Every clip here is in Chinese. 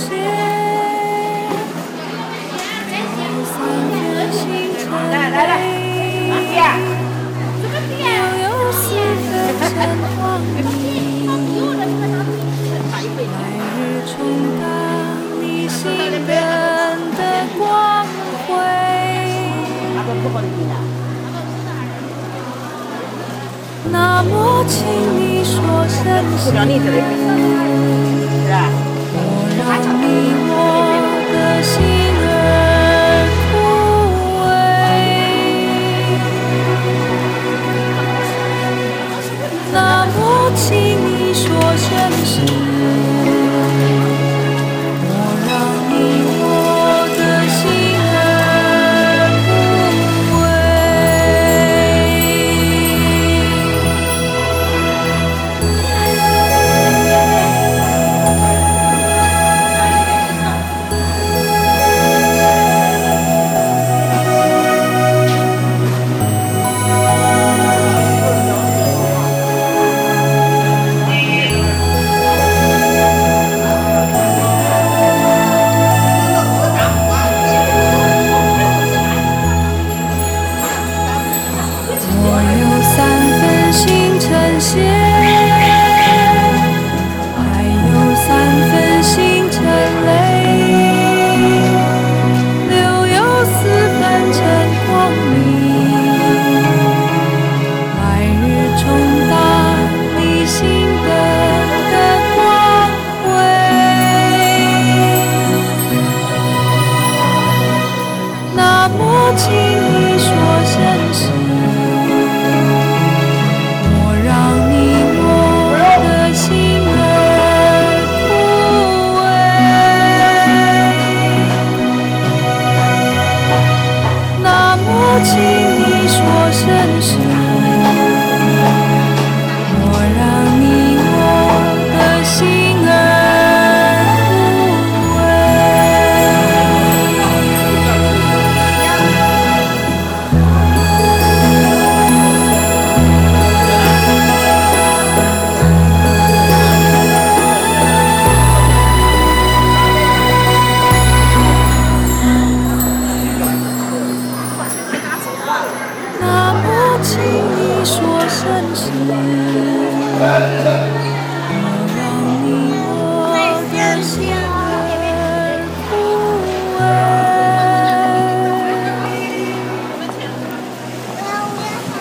谁在里来日重你心的光辉那么请你说声谢谢 she 请你说声声让你我的心儿枯萎那么请你说声让你我，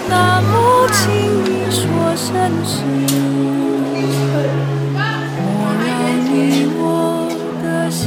那么请你说声，让你我的心。